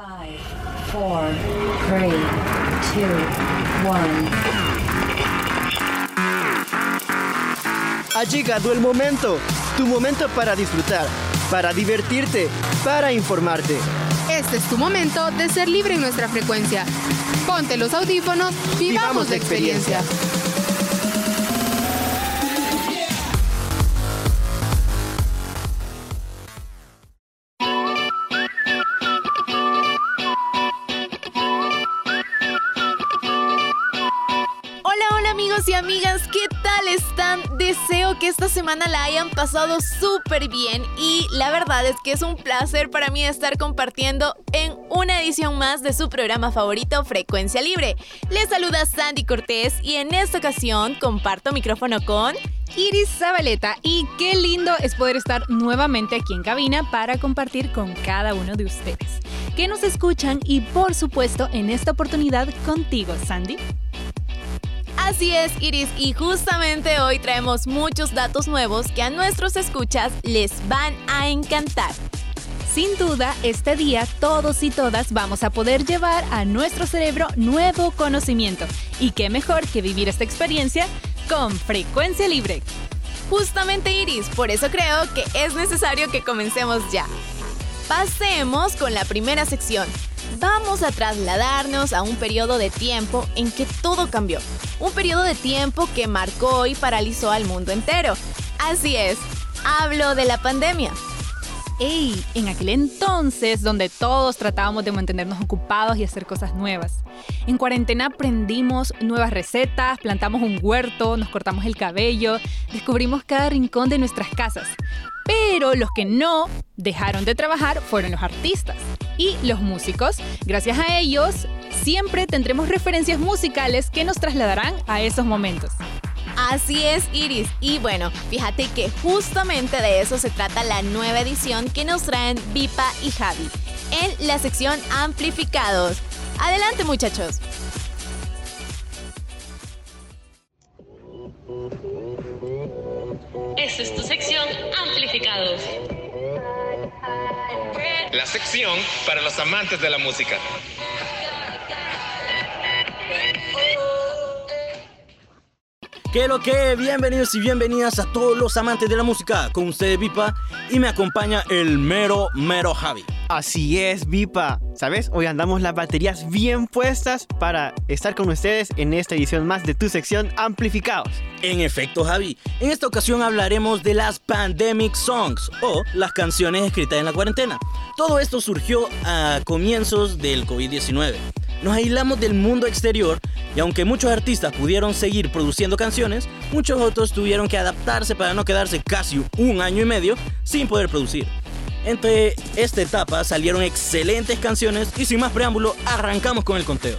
5, 4, 3, 2, 1. Ha llegado el momento, tu momento para disfrutar, para divertirte, para informarte. Este es tu momento de ser libre en nuestra frecuencia. Ponte los audífonos, vivamos, la experiencia. Semana la hayan pasado súper bien y la verdad es que es un placer para mí estar compartiendo en una edición más de su programa favorito Frecuencia Libre. Les saluda Sandy Cortés y en esta ocasión comparto micrófono con... Iris Zabaleta y qué lindo es poder estar nuevamente aquí en cabina para compartir con cada uno de ustedes que nos escuchan y por supuesto en esta oportunidad contigo, Sandy. Así es, Iris, y justamente hoy traemos muchos datos nuevos que a nuestros escuchas les van a encantar. Sin duda, este día todos y todas vamos a poder llevar a nuestro cerebro nuevo conocimiento. Y qué mejor que vivir esta experiencia con frecuencia libre. Justamente Iris, por eso creo que es necesario que comencemos ya. Pasemos con la primera sección. Vamos a trasladarnos a un periodo de tiempo en que todo cambió. Un periodo de tiempo que marcó y paralizó al mundo entero. Así es, hablo de la pandemia. ¡Ey! En aquel entonces, donde todos tratábamos de mantenernos ocupados y hacer cosas nuevas. En cuarentena aprendimos nuevas recetas, plantamos un huerto, nos cortamos el cabello, descubrimos cada rincón de nuestras casas. Pero los que no dejaron de trabajar fueron los artistas y los músicos. Gracias a ellos, siempre tendremos referencias musicales que nos trasladarán a esos momentos. Así es, Iris. Y bueno, fíjate que justamente de eso se trata la nueva edición que nos traen Vipa y Javi en la sección Amplificados. Adelante, muchachos. Esta es tu sección Amplificados. La sección para los amantes de la música. ¿Qué lo que? Bienvenidos y bienvenidas a todos los amantes de la música. Con ustedes Vipa y me acompaña el mero, mero Javi. Así es, Vipa. ¿Sabes? Hoy andamos las baterías bien puestas para estar con ustedes en esta edición más de tu sección Amplificados. En efecto, Javi, en esta ocasión hablaremos de las Pandemic Songs o las canciones escritas en la cuarentena. Todo esto surgió a comienzos del COVID-19. Nos aislamos del mundo exterior y aunque muchos artistas pudieron seguir produciendo canciones, muchos otros tuvieron que adaptarse para no quedarse casi un año y medio sin poder producir. Entre esta etapa salieron excelentes canciones y sin más preámbulo arrancamos con el conteo.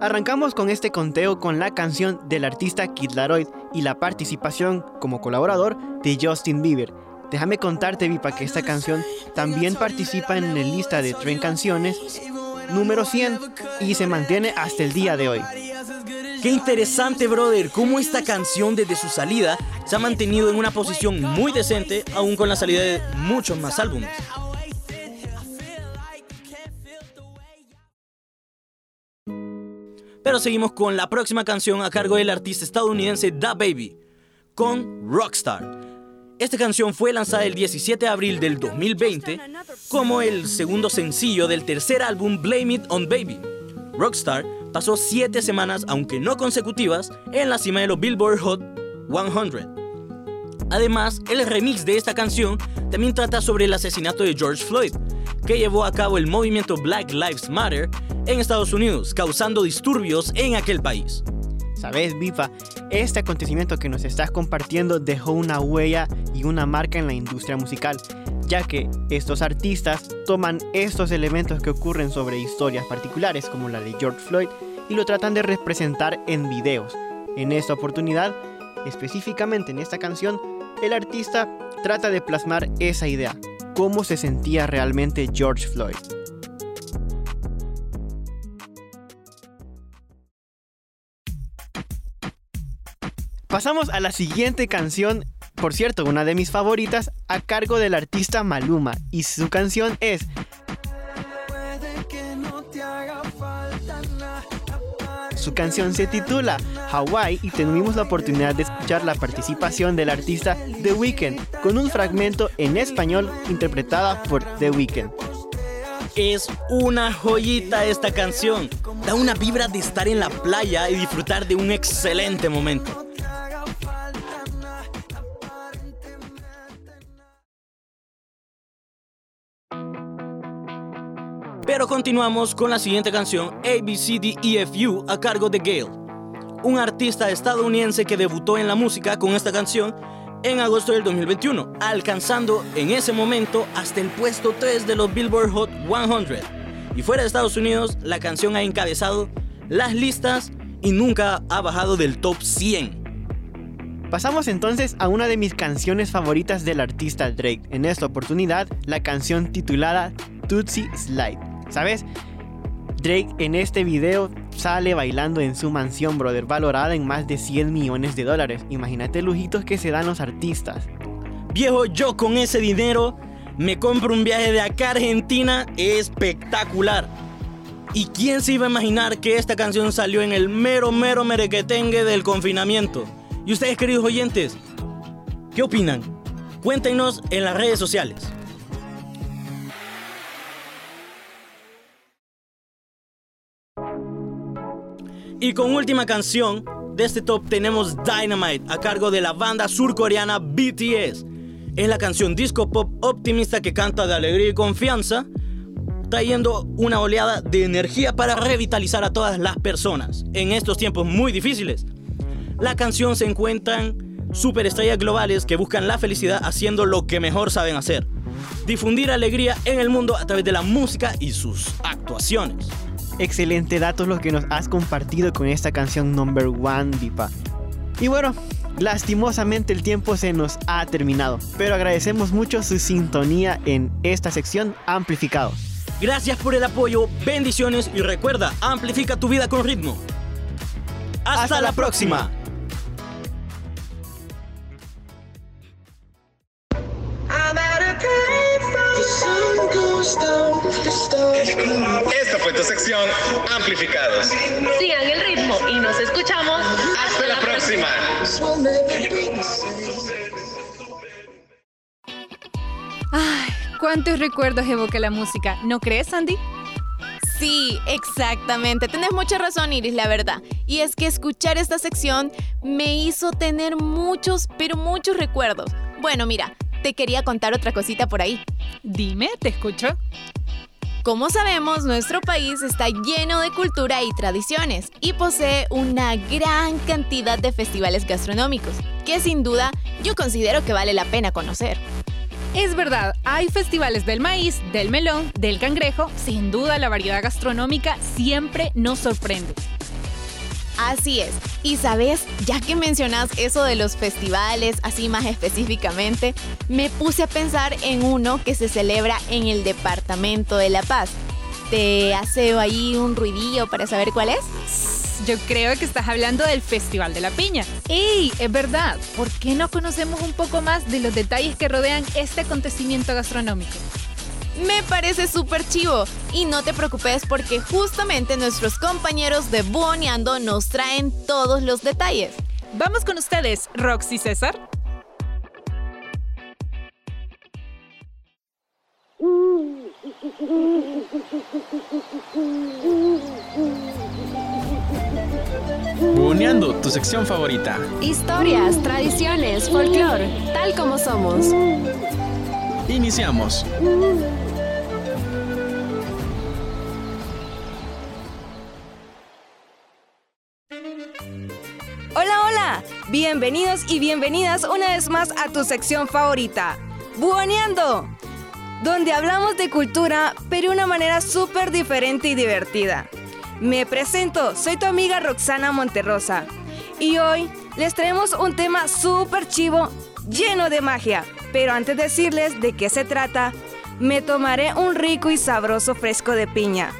Arrancamos con este conteo con la canción del artista Kid Laroi y la participación como colaborador de Justin Bieber. Déjame contarte, Vipa, que esta canción también participa en la lista de Tren Canciones número 100 y se mantiene hasta el día de hoy. Qué interesante, brother, cómo esta canción desde su salida se ha mantenido en una posición muy decente, aún con la salida de muchos más álbumes. Pero seguimos con la próxima canción a cargo del artista estadounidense Da Baby, con Rockstar. Esta canción fue lanzada el 17 de abril del 2020 como el segundo sencillo del tercer álbum Blame It on Baby. Rockstar pasó 7 semanas, aunque no consecutivas, en la cima de los Billboard Hot 100. Además, el remix de esta canción también trata sobre el asesinato de George Floyd, que llevó a cabo el movimiento Black Lives Matter en Estados Unidos, causando disturbios en aquel país. Sabes, Vipa, este acontecimiento que nos estás compartiendo dejó una huella y una marca en la industria musical, ya que estos artistas toman estos elementos que ocurren sobre historias particulares como la de George Floyd y lo tratan de representar en videos. En esta oportunidad, específicamente en esta canción, el artista trata de plasmar esa idea, cómo se sentía realmente George Floyd. Pasamos a la siguiente canción, por cierto, una de mis favoritas, a cargo del artista Maluma. Y su canción es Su canción se titula Hawaii y tuvimos la oportunidad de escuchar la participación del artista The Weeknd con un fragmento en español interpretada por The Weeknd. Es una joyita esta canción. Da una vibra de estar en la playa y disfrutar de un excelente momento. Continuamos con la siguiente canción, ABCDEFU, a cargo de Gale, un artista estadounidense que debutó en la música con esta canción en agosto del 2021, alcanzando en ese momento hasta el puesto 3 de los Billboard Hot 100. Y fuera de Estados Unidos, la canción ha encabezado las listas y nunca ha bajado del top 100. Pasamos entonces a una de mis canciones favoritas del artista Drake, en esta oportunidad la canción titulada Tootsie Slide. ¿Sabes? Drake en este video sale bailando en su mansión, brother, valorada en más de 100 millones de dólares. Imagínate lujitos que se dan los artistas. Viejo, yo con ese dinero me compro un viaje de acá a Argentina espectacular. ¿Y quién se iba a imaginar que esta canción salió en el mero, mero merequetengue del confinamiento? Y ustedes, queridos oyentes, ¿qué opinan? Cuéntenos en las redes sociales. Y con última canción de este top tenemos Dynamite a cargo de la banda surcoreana BTS. Es la canción disco pop optimista que canta de alegría y confianza, trayendo una oleada de energía para revitalizar a todas las personas en estos tiempos muy difíciles. La canción se encuentran superestrellas globales que buscan la felicidad haciendo lo que mejor saben hacer. Difundir alegría en el mundo a través de la música y sus actuaciones. Excelente datos los que nos has compartido con esta canción Number One, Vipa. Y bueno, lastimosamente el tiempo se nos ha terminado, pero agradecemos mucho su sintonía en esta sección Amplificados. Gracias por el apoyo, bendiciones y recuerda, amplifica tu vida con ritmo. Hasta, la próxima. Amplificados. Sigan el ritmo y nos escuchamos Hasta la próxima. Ay, cuántos recuerdos evoca la música, ¿no crees, Sandy? Sí, exactamente. Tienes mucha razón, Iris, la verdad. Y es que escuchar esta sección me hizo tener muchos, pero muchos recuerdos. Bueno, mira, te quería contar otra cosita por ahí. Dime, te escucho. Como sabemos, nuestro país está lleno de cultura y tradiciones y posee una gran cantidad de festivales gastronómicos, que sin duda yo considero que vale la pena conocer. Es verdad, hay festivales del maíz, del melón, del cangrejo. Sin duda, la variedad gastronómica siempre nos sorprende. Así es. Y sabes, ya que mencionas eso de los festivales, así más específicamente, me puse a pensar en uno que se celebra en el Departamento de La Paz. ¿Te hace ahí un ruidillo para saber cuál es? Yo creo que estás hablando del Festival de la Piña. ¡Ey! Es verdad. ¿Por qué no conocemos un poco más de los detalles que rodean este acontecimiento gastronómico? Me parece súper chivo. Y no te preocupes porque justamente nuestros compañeros de Buoneando nos traen todos los detalles. Vamos con ustedes, Roxy César. Buoneando, tu sección favorita. Historias, tradiciones, folclore, tal como somos. Iniciamos. Hola, hola. Bienvenidos y bienvenidas una vez más a tu sección favorita, Buoneando, donde hablamos de cultura, pero de una manera súper diferente y divertida. Me presento, soy tu amiga Roxana Monterrosa y hoy les traemos un tema súper chivo, lleno de magia. Pero antes de decirles de qué se trata, me tomaré un rico y sabroso fresco de piña.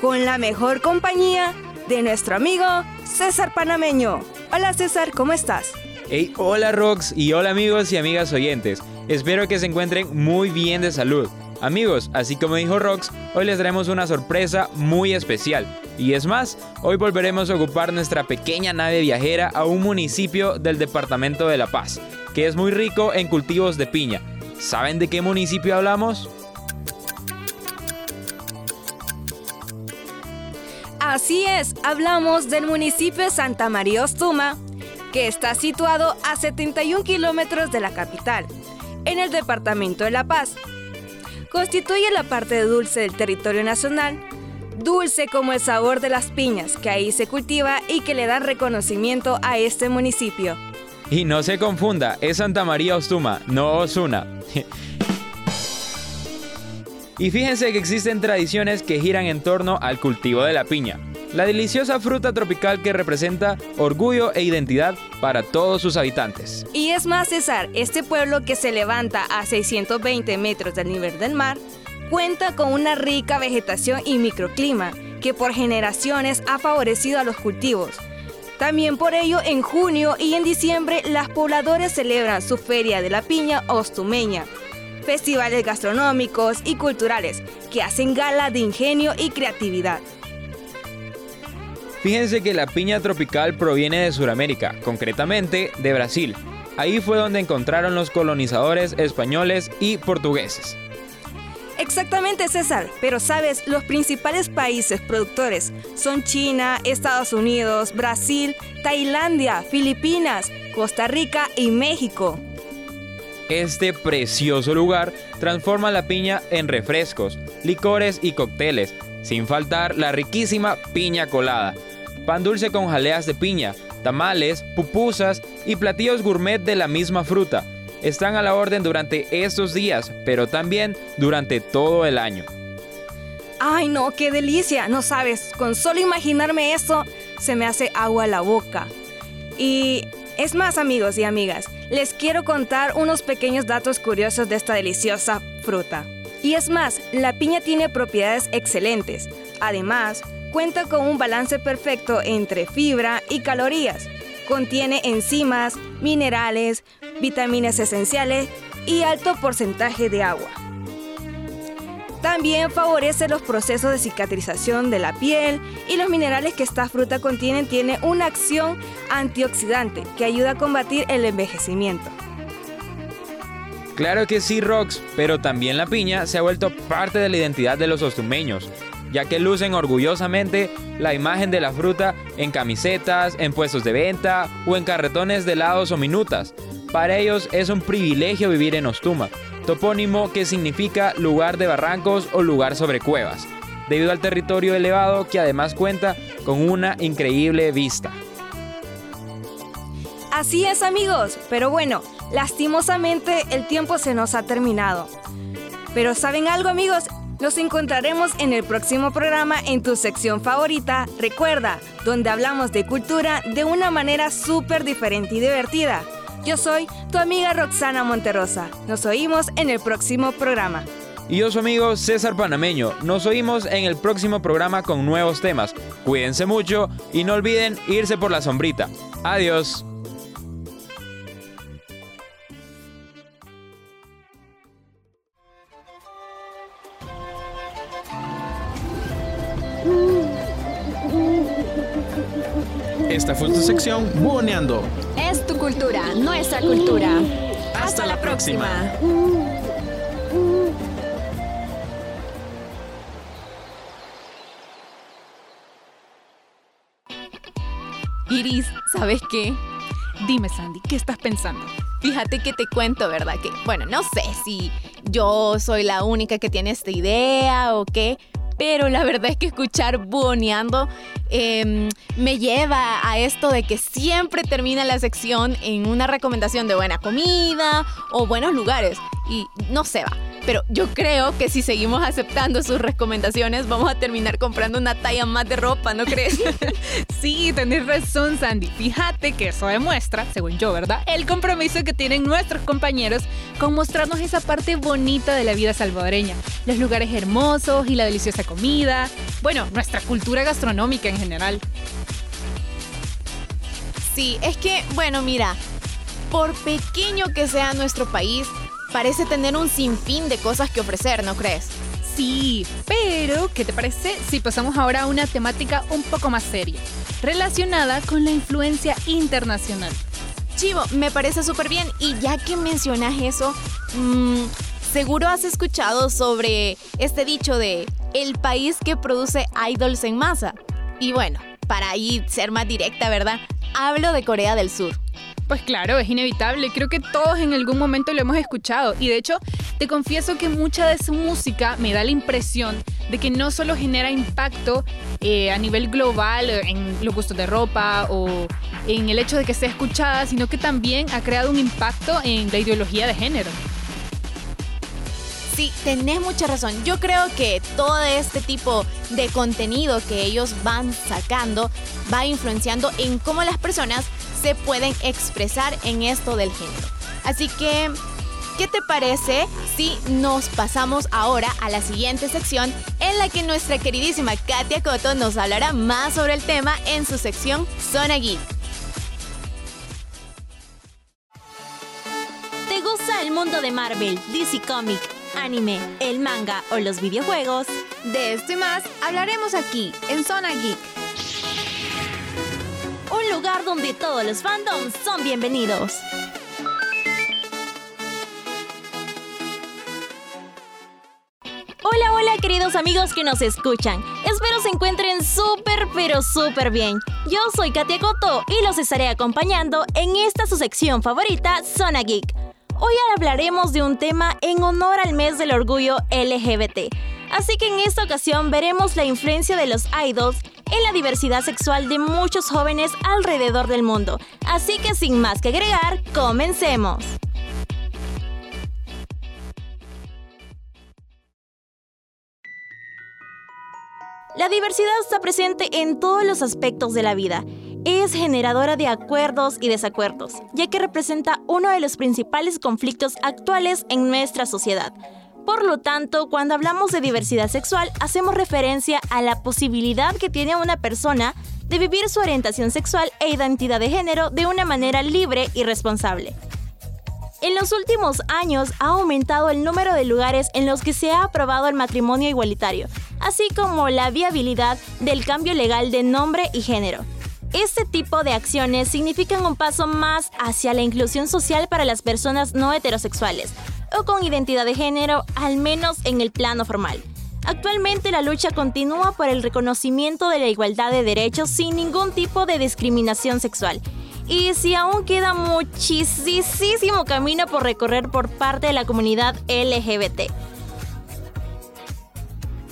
con la mejor compañía de nuestro amigo César Panameño. Hola César, ¿cómo estás? Hey, hola Rox y hola amigos y amigas oyentes. Espero que se encuentren muy bien de salud. Amigos, así como dijo Rox, hoy les traemos una sorpresa muy especial. Y es más, hoy volveremos a ocupar nuestra pequeña nave viajera a un municipio del departamento de La Paz, que es muy rico en cultivos de piña. ¿Saben de qué municipio hablamos? Así es, hablamos del municipio Santa María Ostuma, que está situado a 71 kilómetros de la capital, en el departamento de La Paz. Constituye la parte dulce del territorio nacional, dulce como el sabor de las piñas que ahí se cultiva y que le dan reconocimiento a este municipio. Y no se confunda, es Santa María Ostuma, no Osuna. y fíjense que existen tradiciones que giran en torno al cultivo de la piña, la deliciosa fruta tropical que representa orgullo e identidad para todos sus habitantes. Y es más, César, este pueblo que se levanta a 620 metros del nivel del mar, cuenta con una rica vegetación y microclima que por generaciones ha favorecido a los cultivos. También por ello, en junio y en diciembre, las pobladores celebran su Feria de la Piña Ostumeña, festivales gastronómicos y culturales que hacen gala de ingenio y creatividad. Fíjense que la piña tropical proviene de Sudamérica, concretamente de Brasil. Ahí fue donde encontraron los colonizadores españoles y portugueses. Exactamente, César. Pero sabes, los principales países productores son China, Estados Unidos, Brasil, Tailandia, Filipinas, Costa Rica y México. Este precioso lugar transforma la piña en refrescos, licores y cócteles, sin faltar la riquísima piña colada, pan dulce con jaleas de piña, tamales, pupusas y platillos gourmet de la misma fruta están a la orden durante estos días, pero también durante todo el año. Ay, no, qué delicia. No sabes, con solo imaginarme eso, se me hace agua a la boca. Y es más, amigos y amigas, les quiero contar unos pequeños datos curiosos de esta deliciosa fruta. Y es más, la piña tiene propiedades excelentes. Además, cuenta con un balance perfecto entre fibra y calorías. Contiene enzimas, minerales, vitaminas esenciales y alto porcentaje de agua. También favorece los procesos de cicatrización de la piel y los minerales que esta fruta contiene tiene una acción antioxidante que ayuda a combatir el envejecimiento. Claro que sí, Rox, pero también la piña se ha vuelto parte de la identidad de los ostumeños, ya que lucen orgullosamente la imagen de la fruta en camisetas, en puestos de venta o en carretones de helados o minutas. Para ellos es un privilegio vivir en Ostuma, topónimo que significa lugar de barrancos o lugar sobre cuevas, debido al territorio elevado que además cuenta con una increíble vista. Así es amigos, pero bueno, lastimosamente el tiempo se nos ha terminado. Pero ¿saben algo amigos? Nos encontraremos en el próximo programa en tu sección favorita, recuerda, donde hablamos de cultura de una manera súper diferente y divertida. Yo soy tu amiga Roxana Monterrosa. Nos oímos en el próximo programa. Y yo su amigo César Panameño. Nos oímos en el próximo programa con nuevos temas. Cuídense mucho y no olviden irse por la sombrita. Adiós. Esta fue tu sección Buoneando. Cultura, nuestra cultura. Hasta, la próxima. Iris, ¿sabes qué? Dime, Sandy, ¿qué estás pensando? Fíjate que te cuento, ¿verdad? Que, bueno, no sé si yo soy la única que tiene esta idea o qué, pero la verdad es que escuchar buoneando em, me lleva a esto de que siempre termina la sección en una recomendación de buena comida o buenos lugares. Y no se va. Pero yo creo que si seguimos aceptando sus recomendaciones vamos a terminar comprando una talla más de ropa, ¿no crees? sí, tenés razón, Sandy. Fíjate que eso demuestra, según yo, ¿verdad? El compromiso que tienen nuestros compañeros con mostrarnos esa parte bonita de la vida salvadoreña. Los lugares hermosos y la deliciosa comida. Bueno, nuestra cultura gastronómica en general. Sí, es que, bueno, mira, por pequeño que sea nuestro país, parece tener un sinfín de cosas que ofrecer, ¿no crees? Sí, pero ¿qué te parece si pasamos ahora a una temática un poco más seria, relacionada con la influencia internacional? Chivo, me parece súper bien y ya que mencionas eso, mmm, seguro has escuchado sobre este dicho de el país que produce idols en masa. Y bueno, para ahí ser más directa, ¿verdad? Hablo de Corea del Sur. Pues claro, es inevitable. Creo que todos en algún momento lo hemos escuchado. Y de hecho, te confieso que mucha de su música me da la impresión de que no solo genera impacto eh, a nivel global en los gustos de ropa o en el hecho de que sea escuchada, sino que también ha creado un impacto en la ideología de género. Sí, tenés mucha razón. Yo creo que todo este tipo de contenido que ellos van sacando va influenciando en cómo las personas se pueden expresar en esto del género. Así que, ¿qué te parece si nos pasamos ahora a la siguiente sección en la que nuestra queridísima Katia Coto nos hablará más sobre el tema en su sección Zona Geek? ¿Te gusta el mundo de Marvel, DC Comic, anime, el manga o los videojuegos? De esto y más hablaremos aquí en Zona Geek. Lugar donde todos los fandoms son bienvenidos. Hola, hola queridos amigos que nos escuchan. Espero se encuentren súper, pero súper bien. Yo soy Katia Coto y los estaré acompañando en esta su sección favorita, Zona Geek. Hoy hablaremos de un tema en honor al mes del orgullo LGBT. Así que en esta ocasión veremos la influencia de los idols en la diversidad sexual de muchos jóvenes alrededor del mundo. Así que sin más que agregar, comencemos. La diversidad está presente en todos los aspectos de la vida. Es generadora de acuerdos y desacuerdos, ya que representa uno de los principales conflictos actuales en nuestra sociedad. Por lo tanto, cuando hablamos de diversidad sexual, hacemos referencia a la posibilidad que tiene una persona de vivir su orientación sexual e identidad de género de una manera libre y responsable. En los últimos años ha aumentado el número de lugares en los que se ha aprobado el matrimonio igualitario, así como la viabilidad del cambio legal de nombre y género. Este tipo de acciones significan un paso más hacia la inclusión social para las personas no heterosexuales o con identidad de género, al menos en el plano formal. Actualmente la lucha continúa por el reconocimiento de la igualdad de derechos sin ningún tipo de discriminación sexual y si aún queda muchísimo camino por recorrer por parte de la comunidad LGBT.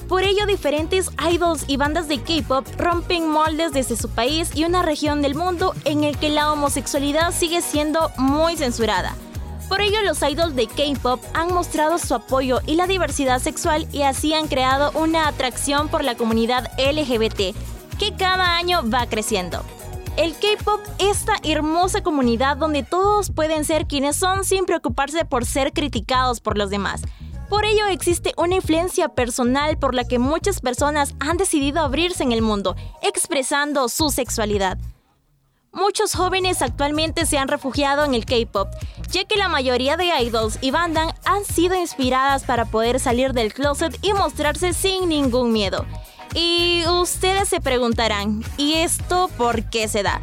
Por ello, diferentes idols y bandas de K-pop rompen moldes desde su país y una región del mundo en el que la homosexualidad sigue siendo muy censurada. Por ello, los idols de K-pop han mostrado su apoyo y la diversidad sexual y así han creado una atracción por la comunidad LGBT, que cada año va creciendo. El K-pop, esta hermosa comunidad donde todos pueden ser quienes son sin preocuparse por ser criticados por los demás. Por ello existe una influencia personal por la que muchas personas han decidido abrirse en el mundo, expresando su sexualidad. Muchos jóvenes actualmente se han refugiado en el K-pop, ya que la mayoría de idols y bandas han sido inspiradas para poder salir del closet y mostrarse sin ningún miedo. Y ustedes se preguntarán, ¿y esto por qué se da?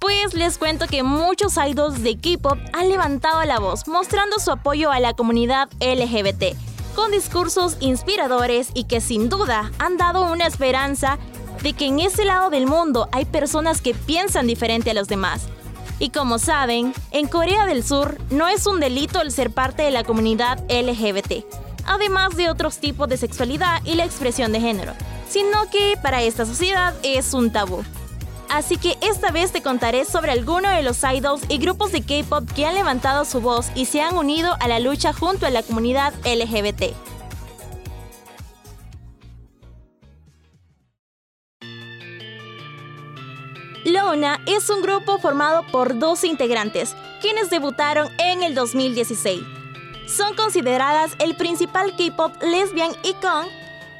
Pues les cuento que muchos idols de K-pop han levantado la voz mostrando su apoyo a la comunidad LGBT, con discursos inspiradores y que sin duda han dado una esperanza de que en ese lado del mundo hay personas que piensan diferente a los demás. Y como saben, en Corea del Sur no es un delito el ser parte de la comunidad LGBT, además de otros tipos de sexualidad y la expresión de género, sino que para esta sociedad es un tabú. Así que esta vez te contaré sobre algunos de los idols y grupos de K-pop que han levantado su voz y se han unido a la lucha junto a la comunidad LGBT. Es un grupo formado por 12 integrantes, quienes debutaron en el 2016. Son consideradas el principal K-pop lesbian icon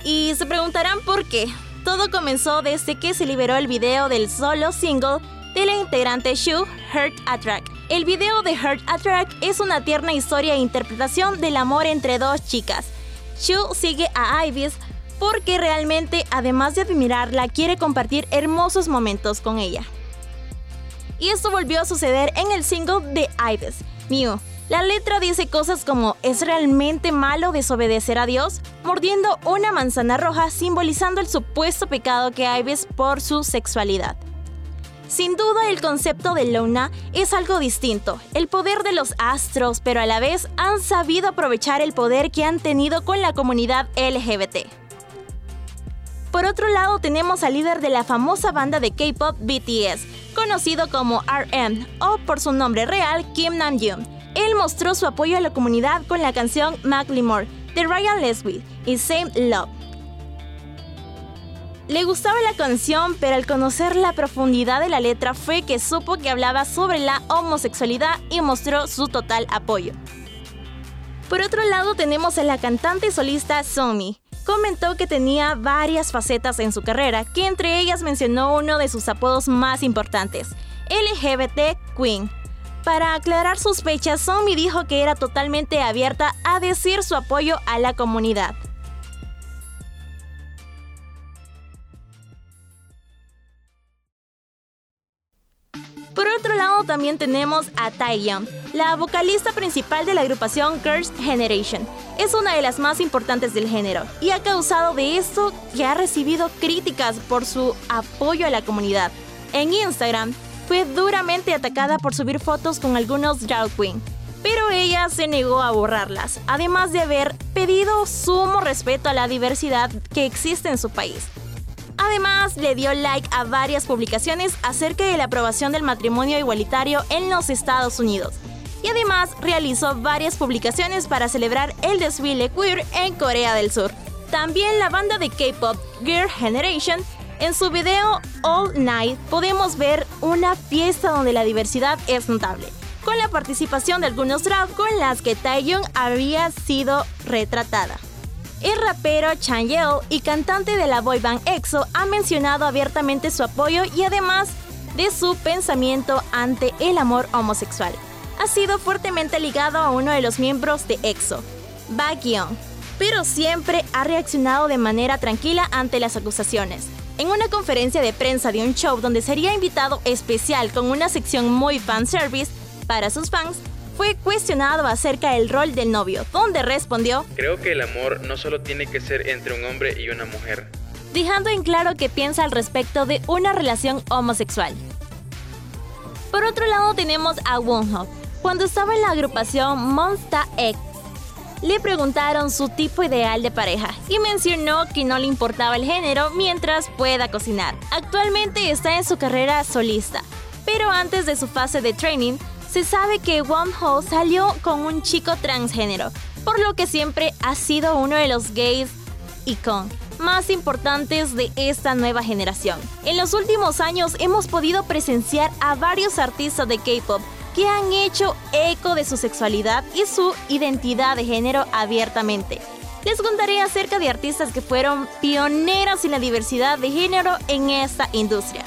y se preguntarán por qué. Todo comenzó desde que se liberó el video del solo single de la integrante Shu, Heart Attract. El video de Heart Attract es una tierna historia e interpretación del amor entre dos chicas. Shu sigue a Ibis porque realmente, además de admirarla, quiere compartir hermosos momentos con ella. Y esto volvió a suceder en el single de Ibis, Mew. La letra dice cosas como ¿es realmente malo desobedecer a Dios? Mordiendo una manzana roja simbolizando el supuesto pecado que Ibis por su sexualidad. Sin duda el concepto de Luna es algo distinto, el poder de los astros, pero a la vez han sabido aprovechar el poder que han tenido con la comunidad LGBT. Por otro lado tenemos al líder de la famosa banda de K-pop BTS, conocido como RM o por su nombre real Kim Namjoon. Él mostró su apoyo a la comunidad con la canción Macklemore de Ryan Leslie y Same Love. Le gustaba la canción, pero al conocer la profundidad de la letra fue que supo que hablaba sobre la homosexualidad y mostró su total apoyo. Por otro lado tenemos a la cantante solista Somi. Comentó que tenía varias facetas en su carrera, que entre ellas mencionó uno de sus apodos más importantes, LGBT Queen. Para aclarar sus fechas, Somi dijo que era totalmente abierta a decir su apoyo a la comunidad. Por otro lado también tenemos a Taeyeon, la vocalista principal de la agrupación Girls' Generation. Es una de las más importantes del género y ha causado de esto que ha recibido críticas por su apoyo a la comunidad. En Instagram fue duramente atacada por subir fotos con algunos drag queen, pero ella se negó a borrarlas, además de haber pedido sumo respeto a la diversidad que existe en su país. Además, le dio like a varias publicaciones acerca de la aprobación del matrimonio igualitario en los Estados Unidos. Y además realizó varias publicaciones para celebrar el desfile queer en Corea del Sur. También la banda de K-pop Girl Generation, en su video All Night podemos ver una fiesta donde la diversidad es notable, con la participación de algunos drag con las que Taeyong había sido retratada. El rapero Chanyeol y cantante de la boy band EXO ha mencionado abiertamente su apoyo y además de su pensamiento ante el amor homosexual. Ha sido fuertemente ligado a uno de los miembros de EXO, Baekhyun, pero siempre ha reaccionado de manera tranquila ante las acusaciones. En una conferencia de prensa de un show donde sería invitado especial con una sección muy fanservice para sus fans, fue cuestionado acerca del rol del novio, donde respondió, Creo que el amor no solo tiene que ser entre un hombre y una mujer. dejando en claro que piensa al respecto de una relación homosexual. Por otro lado tenemos a Wonho. Cuando estaba en la agrupación Monsta X, le preguntaron su tipo ideal de pareja y mencionó que no le importaba el género mientras pueda cocinar. Actualmente está en su carrera solista, pero antes de su fase de training, se sabe que Wonho salió con un chico transgénero, por lo que siempre ha sido uno de los gays icon más importantes de esta nueva generación. En los últimos años hemos podido presenciar a varios artistas de K-pop que han hecho eco de su sexualidad y su identidad de género abiertamente. Les contaré acerca de artistas que fueron pioneros en la diversidad de género en esta industria.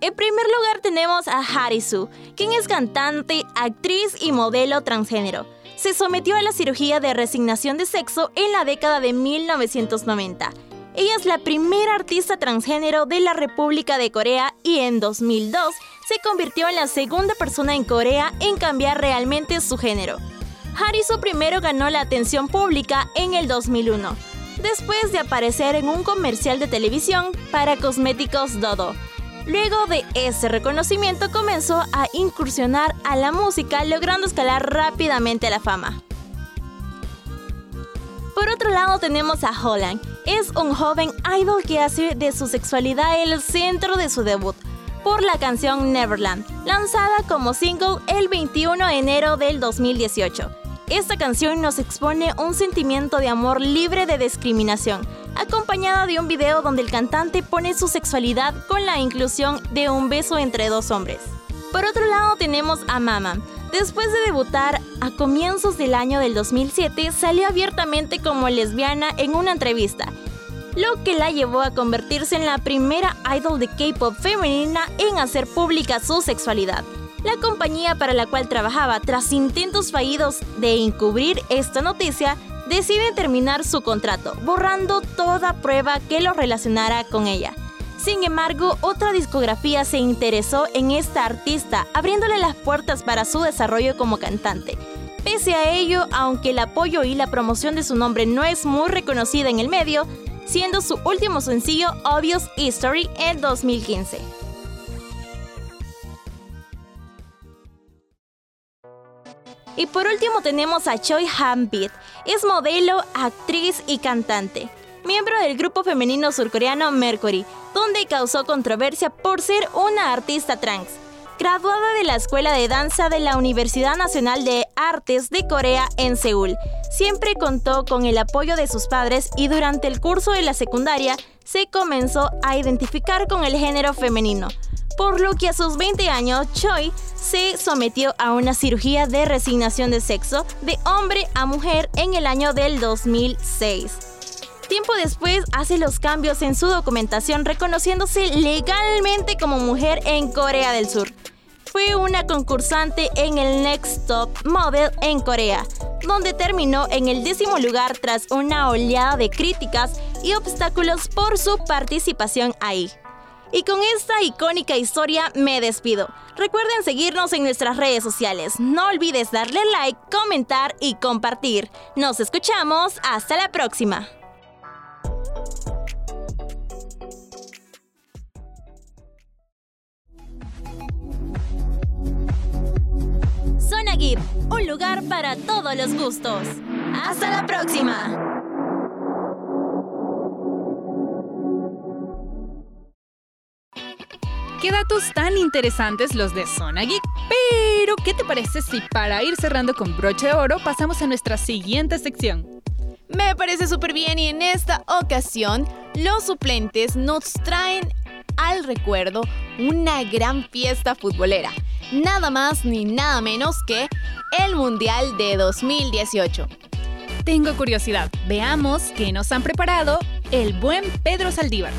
En primer lugar tenemos a Harisu, quien es cantante, actriz y modelo transgénero. Se sometió a la cirugía de resignación de sexo en la década de 1990. Ella es la primera artista transgénero de la República de Corea y en 2002 se convirtió en la segunda persona en Corea en cambiar realmente su género. Harisu primero ganó la atención pública en el 2001, después de aparecer en un comercial de televisión para cosméticos Dodo. Luego de ese reconocimiento comenzó a incursionar a la música logrando escalar rápidamente la fama. Por otro lado tenemos a Holland. Es un joven idol que hace de su sexualidad el centro de su debut por la canción Neverland, lanzada como single el 21 de enero del 2018. Esta canción nos expone un sentimiento de amor libre de discriminación, acompañada de un video donde el cantante pone su sexualidad con la inclusión de un beso entre dos hombres. Por otro lado tenemos a Mama. Después de debutar a comienzos del año del 2007, salió abiertamente como lesbiana en una entrevista, lo que la llevó a convertirse en la primera idol de K-pop femenina en hacer pública su sexualidad. La compañía para la cual trabajaba, tras intentos fallidos de encubrir esta noticia, decide terminar su contrato, borrando toda prueba que lo relacionara con ella. Sin embargo, otra discografía se interesó en esta artista, abriéndole las puertas para su desarrollo como cantante. Pese a ello, aunque el apoyo y la promoción de su nombre no es muy reconocida en el medio, siendo su último sencillo Obvious History en 2015. Y por último tenemos a Choi Han-bit. Es modelo, actriz y cantante. Miembro del grupo femenino surcoreano Mercury, donde causó controversia por ser una artista trans. Graduada de la Escuela de Danza de la Universidad Nacional de Artes de Corea en Seúl, siempre contó con el apoyo de sus padres y durante el curso de la secundaria se comenzó a identificar con el género femenino, por lo que a sus 20 años Choi se sometió a una cirugía de resignación de sexo de hombre a mujer en el año del 2006. Tiempo después hace los cambios en su documentación reconociéndose legalmente como mujer en Corea del Sur. Fue una concursante en el Next Top Model en Corea, donde terminó en el décimo lugar tras una oleada de críticas y obstáculos por su participación ahí. Y con esta icónica historia me despido. Recuerden seguirnos en nuestras redes sociales. No olvides darle like, comentar y compartir. Nos escuchamos. Hasta la próxima. Zona Geek, un lugar para todos los gustos. Hasta la próxima. Qué datos tan interesantes los de Zona Geek. Pero, ¿qué te parece si para ir cerrando con broche de oro pasamos a nuestra siguiente sección? Me parece súper bien y en esta ocasión los suplentes nos traen al recuerdo una gran fiesta futbolera. Nada más ni nada menos que el Mundial de 2018. Tengo curiosidad. Veamos qué nos han preparado el buen Pedro Saldívar.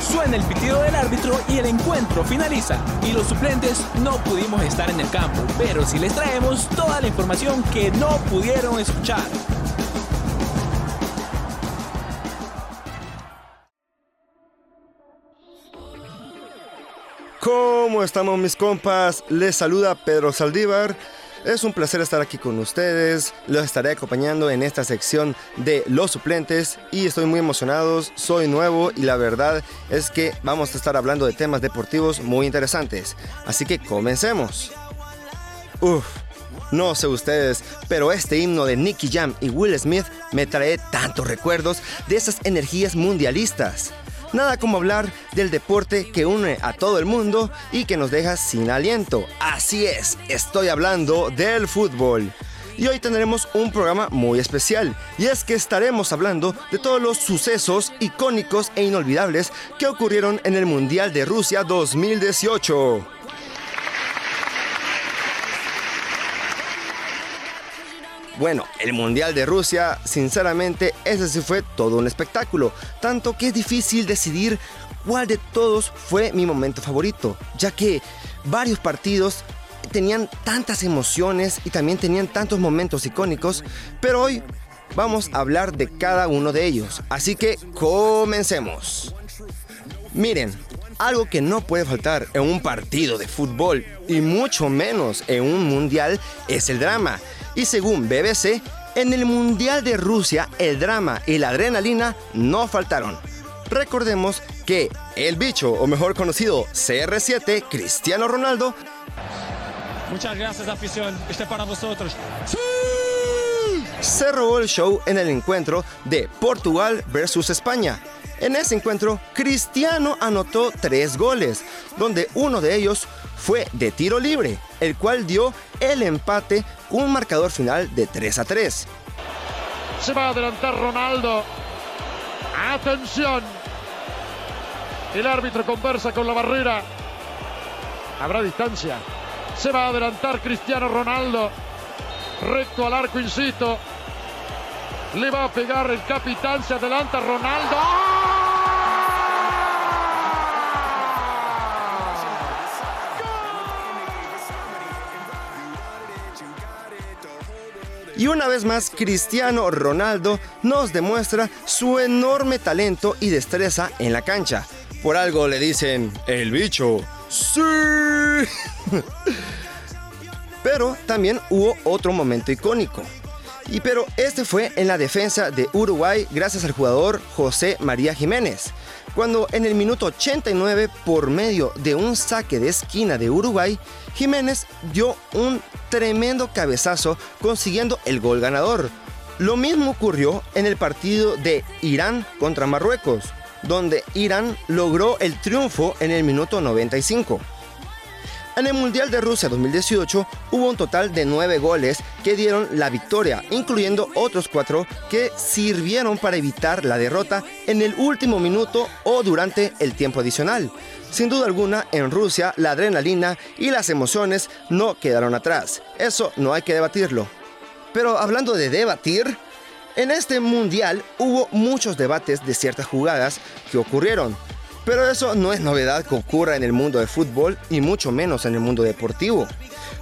Suena el pitido del árbitro y el encuentro finaliza. Y los suplentes no pudimos estar en el campo, pero sí les traemos toda la información que no pudieron escuchar. ¿Cómo estamos mis compas? Les saluda Pedro Saldívar. Es un placer estar aquí con ustedes. Los estaré acompañando en esta sección de los suplentes y estoy muy emocionado. Soy nuevo y la verdad es que vamos a estar hablando de temas deportivos muy interesantes. Así que comencemos. Uf, no sé ustedes, pero este himno de Nicky Jam y Will Smith me trae tantos recuerdos de esas energías mundialistas. Nada como hablar del deporte que une a todo el mundo y que nos deja sin aliento. Así es, estoy hablando del fútbol. Y hoy tendremos un programa muy especial, y es que estaremos hablando de todos los sucesos icónicos e inolvidables que ocurrieron en el Mundial de Rusia 2018. Bueno, el Mundial de Rusia, sinceramente, ese sí fue todo un espectáculo, tanto que es difícil decidir cuál de todos fue mi momento favorito, ya que varios partidos tenían tantas emociones y también tenían tantos momentos icónicos, pero hoy vamos a hablar de cada uno de ellos, así que comencemos. Miren, Algo que no puede faltar en un partido de fútbol y mucho menos en un mundial es el drama. Y según BBC, en el Mundial de Rusia el drama y la adrenalina no faltaron. Recordemos que el bicho, o mejor conocido CR7, Cristiano Ronaldo, Muchas gracias, afición. Este es para vosotros. se robó el show en el encuentro de Portugal versus España. En ese encuentro, Cristiano anotó tres goles, donde uno de ellos fue de tiro libre, el cual dio el empate con un marcador final de 3 a 3. Se va a adelantar Ronaldo. Atención. El árbitro conversa con la barrera. Habrá distancia. Se va a adelantar Cristiano Ronaldo. Recto al arco, insisto. Le va a pegar el capitán. Se adelanta Ronaldo. Y una vez más, Cristiano Ronaldo nos demuestra su enorme talento y destreza en la cancha. Por algo le dicen el bicho. ¡Sí! Pero también hubo otro momento icónico. Y pero este fue en la defensa de Uruguay gracias al jugador José María Jiménez, cuando en el minuto 89 por medio de un saque de esquina de Uruguay, Jiménez dio un tremendo cabezazo consiguiendo el gol ganador. Lo mismo ocurrió en el partido de Irán contra Marruecos, donde Irán logró el triunfo en el minuto 95. En el Mundial de Rusia 2018 hubo un total de 9 goles que dieron la victoria, incluyendo otros 4 que sirvieron para evitar la derrota en el último minuto o durante el tiempo adicional. Sin duda alguna, en Rusia la adrenalina y las emociones no quedaron atrás. Eso no hay que debatirlo. Pero hablando de debatir, en este Mundial hubo muchos debates de ciertas jugadas que ocurrieron. Pero eso no es novedad que ocurra en el mundo del fútbol y mucho menos en el mundo deportivo.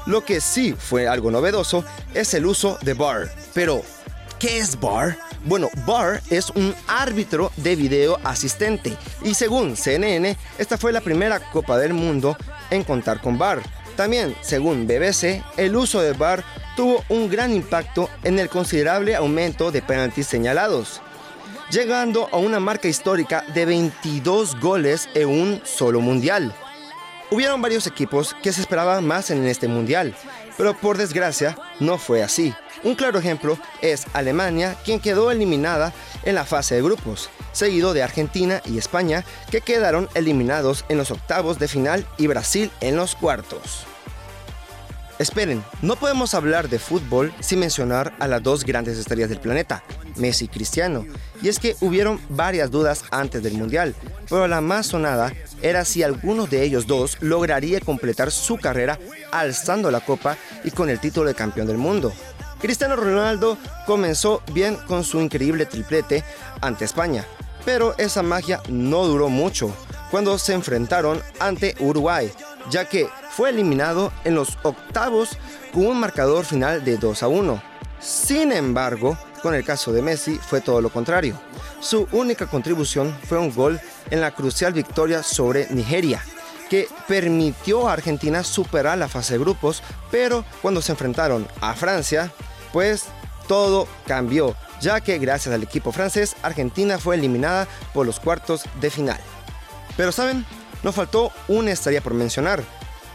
Lo que sí fue algo novedoso es el uso de VAR. Pero, ¿qué es VAR? Bueno, VAR es un árbitro de video asistente y según CNN, esta fue la primera Copa del Mundo en contar con VAR. También, según BBC, el uso de VAR tuvo un gran impacto en el considerable aumento de penaltis señalados llegando a una marca histórica de 22 goles en un solo mundial. Hubieron varios equipos que se esperaban más en este mundial, pero por desgracia no fue así. Un claro ejemplo es Alemania, quien quedó eliminada en la fase de grupos, seguido de Argentina y España, que quedaron eliminados en los octavos de final y Brasil en los cuartos. Esperen, no podemos hablar de fútbol sin mencionar a las dos grandes estrellas del planeta, Messi y Cristiano. Y es que hubieron varias dudas antes del Mundial, pero la más sonada era si alguno de ellos dos lograría completar su carrera alzando la copa y con el título de campeón del mundo. Cristiano Ronaldo comenzó bien con su increíble triplete ante España, pero esa magia no duró mucho cuando se enfrentaron ante Uruguay, ya que fue eliminado en los octavos con un marcador final de 2 a 1. Sin embargo, con el caso de Messi fue todo lo contrario. Su única contribución fue un gol en la crucial victoria sobre Nigeria, que permitió a Argentina superar la fase de grupos, pero cuando se enfrentaron a Francia, pues todo cambió, ya que gracias al equipo francés, Argentina fue eliminada por los cuartos de final. Pero saben, nos faltó una estrella por mencionar,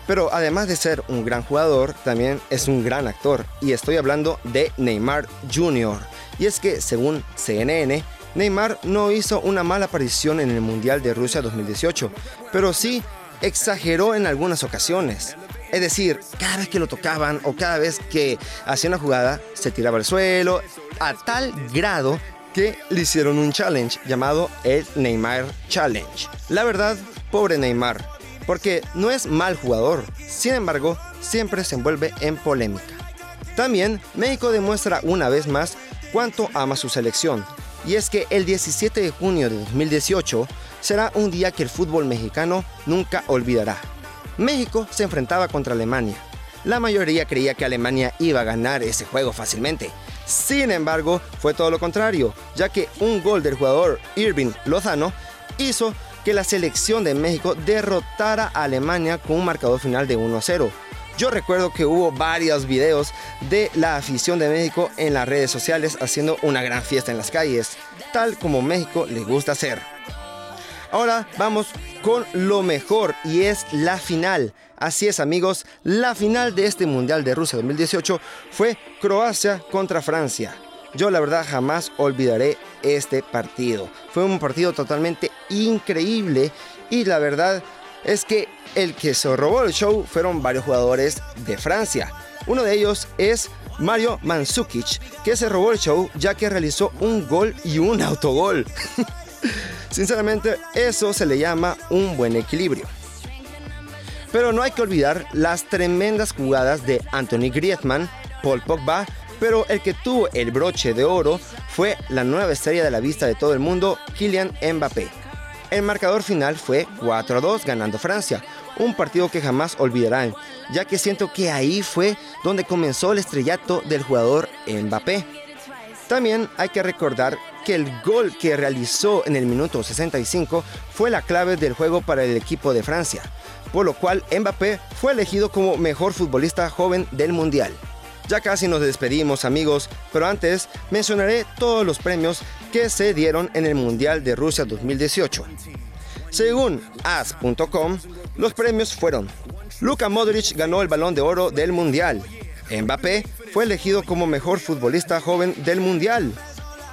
pero además de ser un gran jugador, también es un gran actor. Y estoy hablando de Neymar Jr. Y es que, según CNN, Neymar no hizo una mala aparición en el Mundial de Rusia 2018, pero sí exageró en algunas ocasiones. Es decir, cada vez que lo tocaban o cada vez que hacía una jugada, se tiraba al suelo, a tal grado que le hicieron un challenge llamado el Neymar Challenge. La verdad, pobre Neymar, porque no es mal jugador, sin embargo, siempre se envuelve en polémica. También México demuestra una vez más cuánto ama su selección, y es que el 17 de junio de 2018 será un día que el fútbol mexicano nunca olvidará. México se enfrentaba contra Alemania. La mayoría creía que Alemania iba a ganar ese juego fácilmente. Sin embargo, fue todo lo contrario, ya que un gol del jugador Irving Lozano hizo que la selección de México derrotara a Alemania con un marcador final de 1-0. Yo recuerdo que hubo varios videos de la afición de México en las redes sociales haciendo una gran fiesta en las calles, tal como México le gusta hacer. Ahora vamos con lo mejor y es la final. Así es amigos, la final de este Mundial de Rusia 2018 fue Croacia contra Francia. Yo la verdad jamás olvidaré este partido. Fue un partido totalmente increíble y la verdad es que el que se robó el show fueron varios jugadores de Francia. Uno de ellos es Mario Mandzukic, que se robó el show ya que realizó un gol y un autogol. Sinceramente, eso se le llama un buen equilibrio. Pero no hay que olvidar las tremendas jugadas de Anthony Griezmann, Paul Pogba, pero el que tuvo el broche de oro fue la nueva estrella de la vista de todo el mundo, Kylian Mbappé. El marcador final fue 4 a 2 ganando Francia, un partido que jamás olvidarán, ya que siento que ahí fue donde comenzó el estrellato del jugador Mbappé. También hay que recordar que el gol que realizó en el minuto 65 fue la clave del juego para el equipo de Francia, por lo cual Mbappé fue elegido como mejor futbolista joven del Mundial. Ya casi nos despedimos amigos, pero antes mencionaré todos los premios que se dieron en el Mundial de Rusia 2018. Según as.com, los premios fueron Luka Modric ganó el balón de oro del Mundial. Mbappé fue elegido como mejor futbolista joven del Mundial.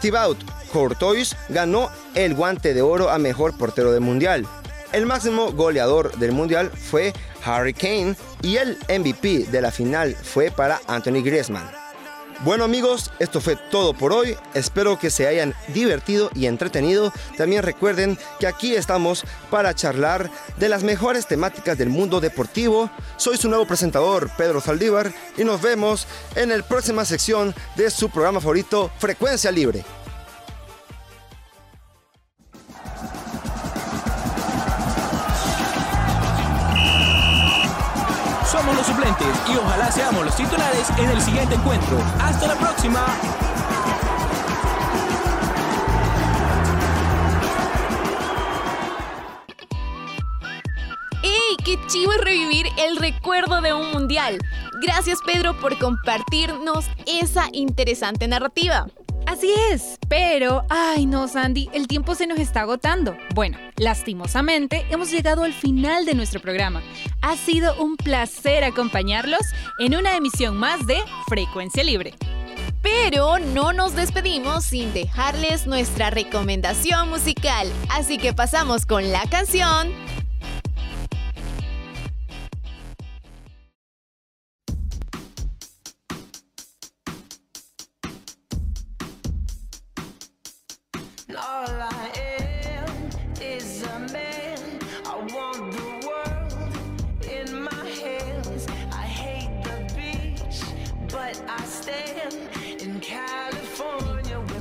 Thibaut Courtois ganó el guante de oro a mejor portero del Mundial. El máximo goleador del Mundial fue Harry Kane y el MVP de la final fue para Anthony Griezmann. Bueno amigos, esto fue todo por hoy. Espero que se hayan divertido y entretenido. También recuerden que aquí estamos para charlar de las mejores temáticas del mundo deportivo. Soy su nuevo presentador, Pedro Saldívar, y nos vemos en la próxima sección de su programa favorito, Frecuencia Libre. Y ojalá seamos los titulares en el siguiente encuentro. Hasta la próxima. ¡Ey! ¡Qué chivo es revivir el recuerdo de un mundial! Gracias Pedro por compartirnos esa interesante narrativa. Así es, pero, ay no, Sandy, el tiempo se nos está agotando. Bueno, lastimosamente, hemos llegado al final de nuestro programa. Ha sido un placer acompañarlos en una emisión más de Frecuencia Libre. Pero no nos despedimos sin dejarles nuestra recomendación musical, así que pasamos con la canción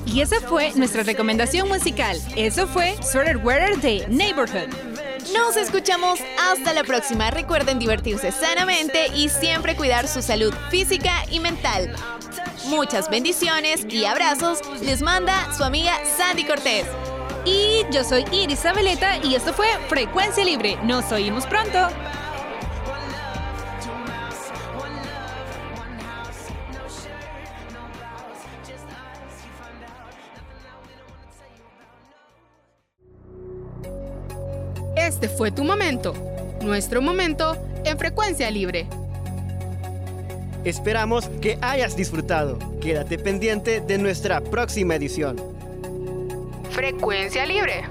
Y esa fue nuestra recomendación musical. Eso fue Sweater Weather de Neighborhood. Nos escuchamos hasta la próxima. Recuerden divertirse sanamente y siempre cuidar su salud física y mental. Muchas bendiciones y abrazos les manda su amiga Sandy Cortés. Y yo soy Iris Zabeleta y esto fue Frecuencia Libre. Nos oímos pronto. Este fue tu momento, nuestro momento en frecuencia libre. Esperamos que hayas disfrutado. Quédate pendiente de nuestra próxima edición. Frecuencia libre.